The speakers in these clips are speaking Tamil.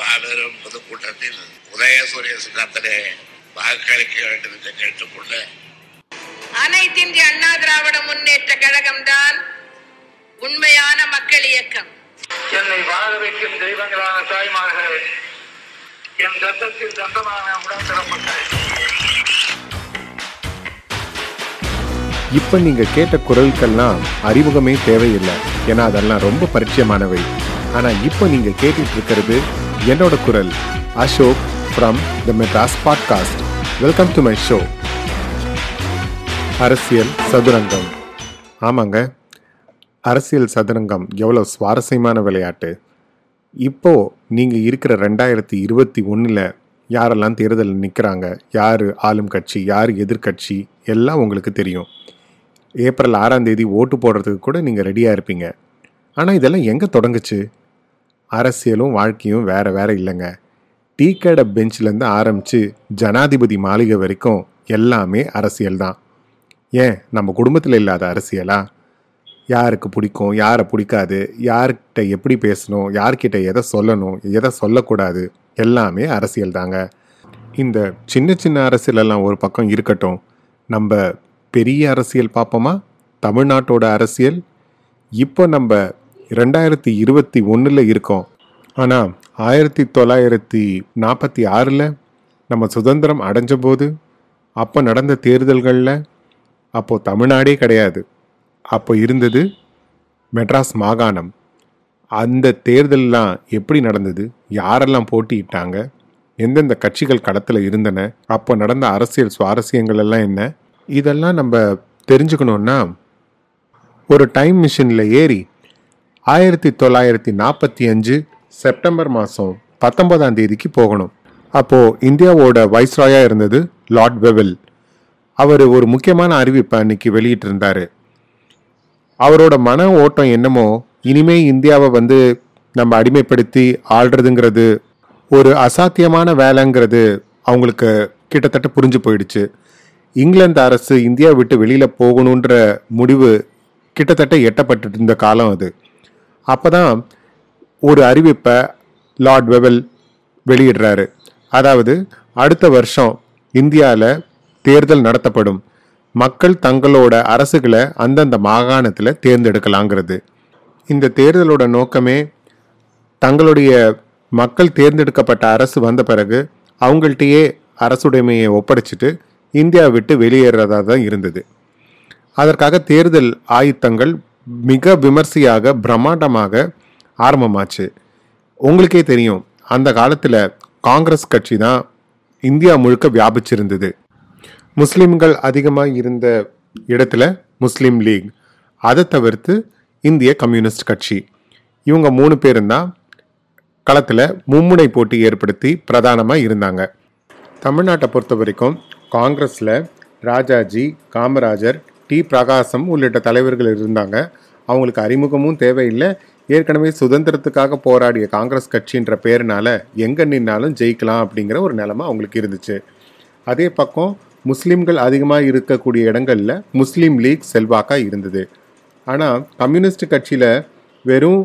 மாபெரும் பொதுக்கூட்டத்தில் உதயசூரிய சின்னத்திலே வாக்களிக்க வேண்டும் என்று கேட்டுக்கொள்ள அனைத்திந்திய அண்ணா திராவிட முன்னேற்ற கழகம்தான் உண்மையான மக்கள் இயக்கம். என்னை வாழ வைக்கும் தெய்வங்களான தாய்மார்களே என் ரத்தத்தில் ரத்தமான உடன்பிறப்பட்ட இப்போ நீங்க கேட்ட குரல்கள்லாம் அறிமுகமே தேவையில்லை. ஏன்னா அதெல்லாம் ரொம்ப பரிச்சயமானவை. ஆனா இப்போ நீங்க கேட்டுட்டு இருக்கிறது என்னோட குரல் Ashok from the Madras podcast welcome to my show அரசியல் சதுரங்கம். ஆமாங்க. அரசியல் சதுரங்கம் எவ்வளோ சுவாரஸ்யமான விளையாட்டு. இப்போது நீங்கள் இருக்கிற ரெண்டாயிரத்தி இருபத்தி ஒன்றில் யாரெல்லாம் தேர்தலில் நிற்கிறாங்க யார் ஆளும் கட்சி யார் எதிர்க்கட்சி எல்லாம் உங்களுக்கு தெரியும். ஏப்ரல் ஆறாம் தேதி ஓட்டு போடுறதுக்கு கூட நீங்கள் ரெடியாக இருப்பீங்க. ஆனால் இதெல்லாம் எங்கே தொடங்குச்சு? அரசியலும் வாழ்க்கையும் வேற வேற இல்லைங்க. டீ கடை பெஞ்சிலேருந்து ஆரம்பித்து ஜனாதிபதி மாளிகை வரைக்கும் எல்லாமே அரசியல் தான். ஏன்? நம்ம குடும்பத்தில் இல்லாத அரசியலா? யாருக்கு பிடிக்கும்? யாரை பிடிக்காது? யார்கிட்ட எப்படி பேசணும்? யார்கிட்ட எதை சொல்லணும்? எதை சொல்லக்கூடாது? எல்லாமே அரசியல் தாங்க. இந்த சின்ன சின்ன அரசியலெல்லாம் ஒரு பக்கம் இருக்கட்டும். நம்ம பெரிய அரசியல் பார்ப்போமா? தமிழ்நாட்டோட அரசியல்? இப்போ நம்ம ரெண்டாயிரத்தி இருபத்தி ஒன்றில் இருக்கோம். ஆனால் ஆயிரத்தி தொள்ளாயிரத்தி நாற்பத்தி ஆறில் நம்ம சுதந்திரம் அடைஞ்ச போது அப்போ நடந்த தேர்தல்களில் அப்போது தமிழ்நாடே கிடையாது. அப்போ இருந்தது மெட்ராஸ் மாகாணம். அந்த தேர்தலெலாம் எப்படி நடந்தது? யாரெல்லாம் போட்டியிட்டாங்க? எந்தெந்த கட்சிகள் களத்தில் இருந்தன? அப்போ நடந்த அரசியல் சுவாரஸ்யங்கள் எல்லாம் என்ன? இதெல்லாம் நம்ம தெரிஞ்சுக்கணுன்னா ஒரு டைம் மிஷினில் ஏறி ஆயிரத்தி தொள்ளாயிரத்தி நாற்பத்தி அஞ்சு செப்டம்பர் மாதம் பத்தொன்பதாம் தேதிக்கு போகணும். அப்போது இந்தியாவோட வைஸ்ராயாக இருந்தது லார்ட் வெவல். அவர் ஒரு முக்கியமான அறிவிப்பை அன்னைக்கு வெளியிட்டிருந்தார். அவரோட மன ஓட்டம் என்னமோ இனிமே இந்தியாவை வந்து நம்ம அடிமைப்படுத்தி ஆள்றதுங்கிறது ஒரு அசாத்தியமான வேலைங்கிறது அவங்களுக்கு கிட்டத்தட்ட புரிஞ்சு போயிடுச்சு. இங்கிலாந்து அரசு இந்தியா விட்டு வெளியில் போகணுன்ற முடிவு கிட்டத்தட்ட எட்டப்பட்டு இருந்த காலம் அது. அப்போ தான் ஒரு அறிவிப்பை லார்ட் வெவல் வெளியிடுறாரு. அதாவது அடுத்த வருஷம் இந்தியாவில் தேர்தல் நடத்தப்படும். மக்கள் தங்களோட அரசுகளை அந்தந்த மாகாணத்தில் தேர்ந்தெடுக்கலாங்கிறது. இந்த தேர்தலோட நோக்கமே தங்களுடைய மக்கள் தேர்ந்தெடுக்கப்பட்ட அரசு வந்த பிறகு அவங்கள்ட்டையே அரசுடைமையை ஒப்படைச்சிட்டு இந்தியா விட்டு வெளியேறதா தான் இருந்தது. அதற்காக தேர்தல் ஆயுத்தங்கள் மிக விமர்சையாக பிரம்மாண்டமாக ஆரம்பமாச்சு. உங்களுக்கே தெரியும் அந்த காலத்தில் காங்கிரஸ் கட்சி தான் இந்தியா முழுக்க வியாபிச்சிருந்தது. முஸ்லீம்கள் அதிகமாக இருந்த இடத்துல முஸ்லீம் லீக். அதை தவிர்த்து இந்திய கம்யூனிஸ்ட் கட்சி. இவங்க மூணு பேரும் தான் களத்தில் மும்முனை போட்டி ஏற்படுத்தி பிரதானமாக இருந்தாங்க. தமிழ்நாட்டை பொறுத்த வரைக்கும் காங்கிரஸில் ராஜாஜி காமராஜர் டி. பிரகாசம் உள்ளிட்ட தலைவர்கள் இருந்தாங்க. அவங்களுக்கு அறிமுகமும் தேவையில்லை. ஏற்கனவே சுதந்திரத்துக்காக போராடிய காங்கிரஸ் கட்சின்ற பேருனால எங்கே நின்னாலும் ஜெயிக்கலாம் அப்படிங்கிற ஒரு நிலைமை அவங்களுக்கு இருந்துச்சு. அதே பக்கம் முஸ்லீம்கள் அதிகமாக இருக்கக்கூடிய இடங்களில் முஸ்லீம் லீக் செல்வாக்காக இருந்தது. ஆனால் கம்யூனிஸ்ட் கட்சியில் வெறும்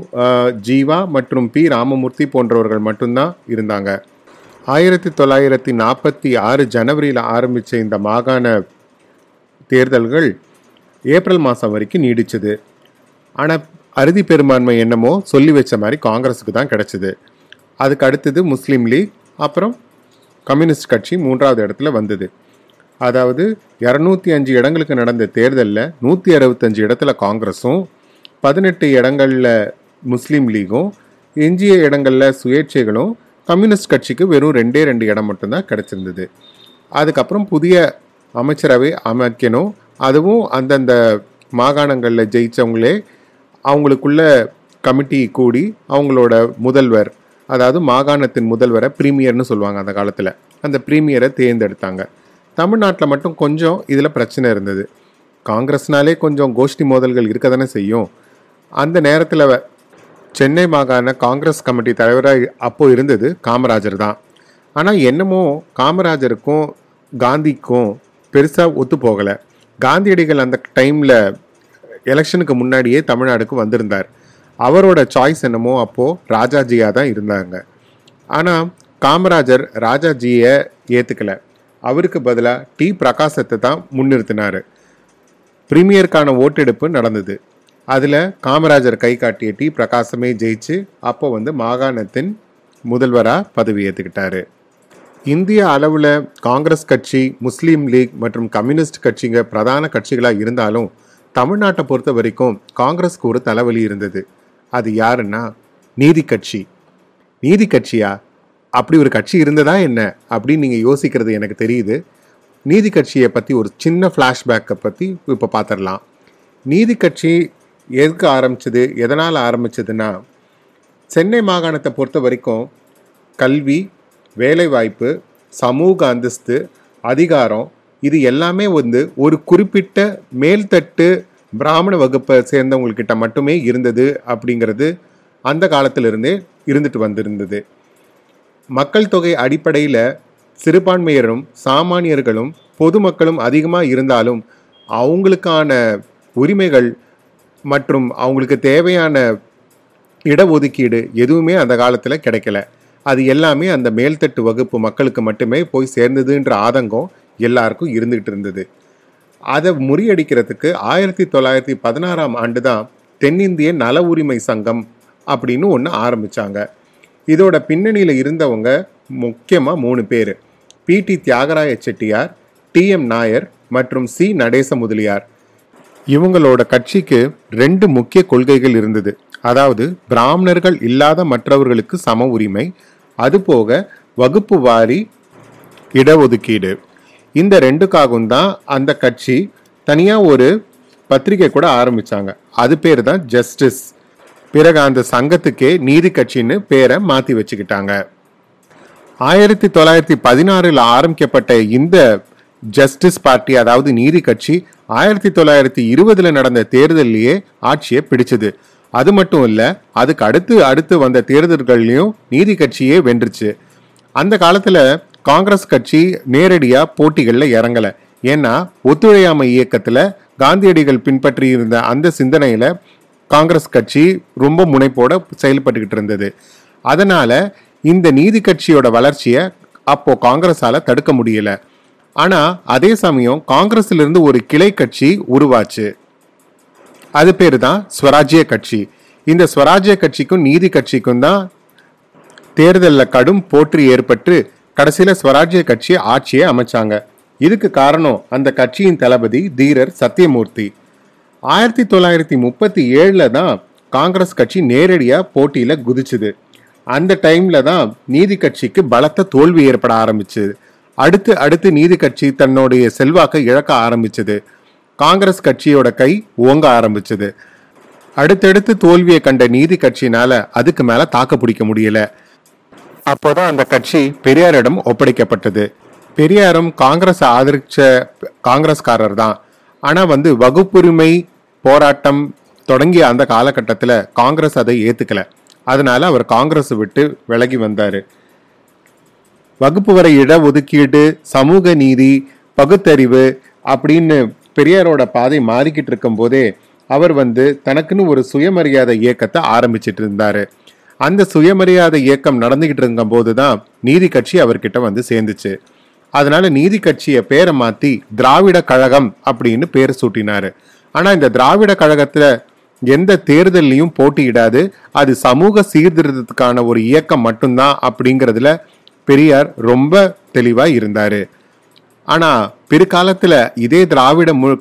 ஜீவா மற்றும் பி. ராமமூர்த்தி போன்றவர்கள் மட்டும்தான் இருந்தாங்க. ஆயிரத்தி தொள்ளாயிரத்தி நாற்பத்தி ஆறு ஜனவரியில் ஆரம்பித்த இந்த மாகாண தேர்தல்கள் ஏப்ரல் மாதம் வரைக்கும் நீடிச்சது. ஆனால் அறுதி பெரும்பான்மை என்னமோ சொல்லி வச்ச மாதிரி காங்கிரஸுக்கு தான் கிடச்சிது. அதுக்கு அடுத்தது முஸ்லீம் லீக் அப்புறம் கம்யூனிஸ்ட் கட்சி மூன்றாவது இடத்துல வந்தது. அதாவது இரநூத்தி அஞ்சு இடங்களுக்கு நடந்த தேர்தலில் நூற்றி அறுபத்தஞ்சு இடத்துல காங்கிரஸும் பதினெட்டு இடங்களில் முஸ்லீம் லீகும் எஞ்சிய இடங்களில் சுயேட்சைகளும் கம்யூனிஸ்ட் கட்சிக்கு வெறும் ரெண்டே ரெண்டு இடம் மட்டும்தான் கிடச்சிருந்தது. அதுக்கப்புறம் புதிய அமைச்சரவை அமைக்கணும் அதுவும் அந்தந்த மாகாணங்களில் ஜெயிச்சவங்களே அவங்களுக்குள்ள கமிட்டி கூடி அவங்களோட முதல்வர் அதாவது மாகாணத்தின் முதல்வரை பிரீமியர்னு சொல்லுவாங்க அந்த காலத்தில். அந்த பிரீமியரை தேர்ந்தெடுத்தாங்க. தமிழ்நாட்டில் மட்டும் கொஞ்சம் இதில் பிரச்சனை இருந்தது. காங்கிரஸ்னாலே கொஞ்சம் கோஷ்டி மோதல்கள் இருக்க தானே செய்யும். அந்த நேரத்தில் சென்னை மாகாண காங்கிரஸ் கமிட்டி தலைவராக அப்போது இருந்தது காமராஜர் தான். ஆனால் என்னமோ காமராஜருக்கும் காந்திக்கும் பெருசாக ஒத்து போகலை. காந்தியடிகள் அந்த டைமில் எலெக்ஷனுக்கு முன்னாடியே தமிழ்நாடுக்கு வந்திருந்தார். அவரோட சாய்ஸ் என்னமோ அப்போது ராஜாஜியாக தான் இருந்தாங்க ஆனால் காமராஜர் ராஜாஜியை ஏற்றுக்கல அவருக்கு பதிலாக டி. பிரகாசத்தை தான் முன்னிறுத்தினார். பிரீமியருக்கான ஓட்டெடுப்பு நடந்தது. அதில் காமராஜர் கை காட்டிய டி. பிரகாசமே ஜெயிச்சு அப்போ வந்து மாகாணத்தின் முதல்வராக பதவி ஏற்றுக்கிட்டாரு இந்திய அளவில் காங்கிரஸ் கட்சி முஸ்லீம் லீக் மற்றும் கம்யூனிஸ்ட் கட்சிங்க பிரதான கட்சிகளாக இருந்தாலும் தமிழ்நாட்டை பொறுத்த வரைக்கும் காங்கிரஸ்க்கு ஒரு தலைவலி இருந்தது. அது யாருன்னா நீதி கட்சி. நீதி கட்சியா? அப்படி ஒரு கட்சி இருந்ததா என்ன? அப்படின்னு நீங்கள் யோசிக்கிறது எனக்கு தெரியுது. நீதி கட்சியை பற்றி ஒரு சின்ன ஃப்ளாஷ்பேக்கை பற்றி இப்போ பார்த்துடலாம் நீதி கட்சி எதுக்கு ஆரம்பிச்சது? எதனால் ஆரம்பிச்சதுன்னா சென்னை மாகாணத்தை பொறுத்த வரைக்கும் கல்வி வேலைவாய்ப்பு சமூக அந்தஸ்து அதிகாரம் இது எல்லாமே வந்து ஒரு குறிப்பிட்ட மேல்தட்டு பிராமண வகுப்பை சேர்ந்தவங்கக்கிட்ட மட்டுமே இருந்தது அப்படிங்கிறது அந்த காலத்திலிருந்தே இருந்துட்டு வந்திருந்தது. மக்கள் தொகை அடிப்படையில் சிறுபான்மையரும் சாமானியர்களும் பொதுமக்களும் அதிகமாக இருந்தாலும் அவங்களுக்கான உரிமைகள் மற்றும் அவங்களுக்கு தேவையான இடஒதுக்கீடு எதுவுமே அந்த காலத்தில் கிடைக்கல. அது எல்லாமே அந்த மேல்தட்டு வகுப்பு மக்களுக்கு மட்டுமே போய் சேர்ந்ததுன்ற ஆதங்கம் எல்லாருக்கும் இருந்துகிட்டு இருந்தது. அதை முறியடிக்கிறதுக்கு ஆயிரத்தி தொள்ளாயிரத்தி பதினாறாம் ஆண்டு தான் தென்னிந்திய நல உரிமை சங்கம் அப்படின்னு ஒன்று ஆரம்பித்தாங்க இதோட பின்னணியில் இருந்தவங்க முக்கியமாக மூணு பேர். பிடி தியாகராய செட்டியார் டிஎம் நாயர் மற்றும் சி. நடேச முதலியார் இவங்களோட கட்சிக்கு ரெண்டு முக்கிய கொள்கைகள் இருந்தது. அதாவது பிராமணர்கள் இல்லாத மற்றவர்களுக்கு சம உரிமை அதுபோக வகுப்பு வாரி இடஒதுக்கீடு. இந்த ரெண்டுக்காகவும் தான் அந்த கட்சி தனியாக ஒரு பத்திரிகை கூட ஆரம்பிச்சாங்க. அது பேர் தான் ஜஸ்டிஸ் பிறகு அந்த சங்கத்துக்கே நீதி கட்சின்னு பேரை மாற்றி வச்சுக்கிட்டாங்க. ஆயிரத்தி தொள்ளாயிரத்தி பதினாறில் ஆரம்பிக்கப்பட்ட இந்த ஜஸ்டிஸ் பார்ட்டி அதாவது நீதி கட்சி ஆயிரத்தி தொள்ளாயிரத்தி இருபதில் நடந்த தேர்தலிலேயே ஆட்சியை பிடிச்சது. அது மட்டும் இல்லை அதுக்கு அடுத்து அடுத்து வந்த தேர்தல்கள்லையும் நீதி கட்சியே வென்றுச்சு. அந்த காலத்தில் காங்கிரஸ் கட்சி நேரடியாக போட்டிகளில் இறங்கலை. ஏன்னா ஒத்துழையாமை இயக்கத்தில் காந்தியடிகள் பின்பற்றி இருந்த அந்த சிந்தனையில் காங்கிரஸ் கட்சி ரொம்ப முனைப்போட செயல்பட்டுக்கிட்டு இருந்தது. அதனால் இந்த நீதி கட்சியோட வளர்ச்சியை அப்போது காங்கிரஸால் தடுக்க முடியல. ஆனால் அதே சமயம் காங்கிரஸிலிருந்து ஒரு கிளை கட்சி உருவாச்சு. அது பேர் தான் ஸ்வராஜ்ய கட்சி. இந்த ஸ்வராஜ்ய கட்சிக்கும் நீதி கட்சிக்கும் தான் தேர்தலில் கடும் போற்றி ஏற்பட்டு கடைசியில் ஸ்வராஜ்ய கட்சி ஆட்சியை அமைச்சாங்க. இதுக்கு காரணம் அந்த கட்சியின் தளபதி தீரர் சத்யமூர்த்தி ஆயிரத்தி தொள்ளாயிரத்தி முப்பத்தி ஏழில் தான் காங்கிரஸ் கட்சி நேரடியாக போட்டியில் குதிச்சுது. அந்த டைமில் தான் நீதி கட்சிக்கு பலத்த தோல்வி ஏற்பட ஆரம்பிச்சுது. அடுத்து அடுத்து நீதி கட்சி தன்னுடைய செல்வாக்கை இழக்க ஆரம்பிச்சது. காங்கிரஸ் கட்சியோட கை ஓங்க ஆரம்பிச்சது. அடுத்தடுத்து தோல்வியை கண்ட நீதி கட்சினால அதுக்கு மேல தாக்க பிடிக்க முடியல. அப்போதான் அந்த கட்சி பெரியாரிடம் ஒப்படைக்கப்பட்டது. பெரியாரும் காங்கிரஸ் ஆதரிச்ச காங்கிரஸ்காரர் தான். ஆனா வந்து வகுப்புரிமை போராட்டம் தொடங்கிய அந்த காலகட்டத்தில் காங்கிரஸ் அதை ஏத்துக்கல. அதனால அவர் காங்கிரஸ் விட்டு விலகி வந்தார். வகுப்பு வரை இட ஒதுக்கீடு சமூக நீதி பகுத்தறிவு அப்படின்னு பெரியாரோட பாதை மாறிக்கிட்டு இருக்கும் போதே அவர் வந்து தனக்குன்னு ஒரு சுயமரியாதை இயக்கத்தை ஆரம்பிச்சிட்டு இருந்தாரு. அந்த சுயமரியாதை இயக்கம் நடந்துகிட்டு இருக்கும் போது தான் நீதி கட்சி அவர்கிட்ட வந்து சேர்ந்துச்சு. அதனால நீதி கட்சியை பேரை மாத்தி திராவிட கழகம் அப்படின்னு பேர் சூட்டினாரு. ஆனால் இந்த திராவிட கழகத்துல எந்த தேர்தல்லையும் போட்டியிடாது. அது சமூக சீர்திருத்தத்துக்கான ஒரு இயக்கம் மட்டும்தான் அப்படிங்கிறதுல பெரியார் ரொம்ப தெளிவாக இருந்தாரு. ஆனா பிற்காலத்துல இதே திராவிட மு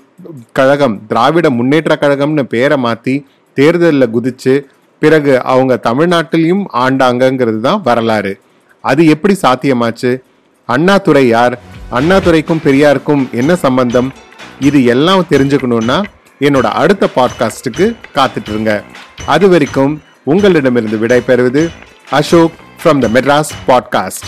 கழகம் திராவிட முன்னேற்ற கழகம்னு பேரை மாத்தி தேர்தலில் குதிச்சு பிறகு அவங்க தமிழ்நாட்டிலையும் ஆண்டாங்கங்கிறது தான் வரலாறு. அது எப்படி சாத்தியமாச்சு? அண்ணாதுரை யார்? அண்ணாதுரைக்கும் பெரியாருக்கும் என்ன சம்பந்தம்? இது எல்லாம் தெரிஞ்சுக்கணும்னா என்னோட அடுத்த பாட்காஸ்ட்டுக்கு காத்துட்டு இருங்க அது வரைக்கும் உங்களிடமிருந்து விடை பெறுவது Ashok from the Madras podcast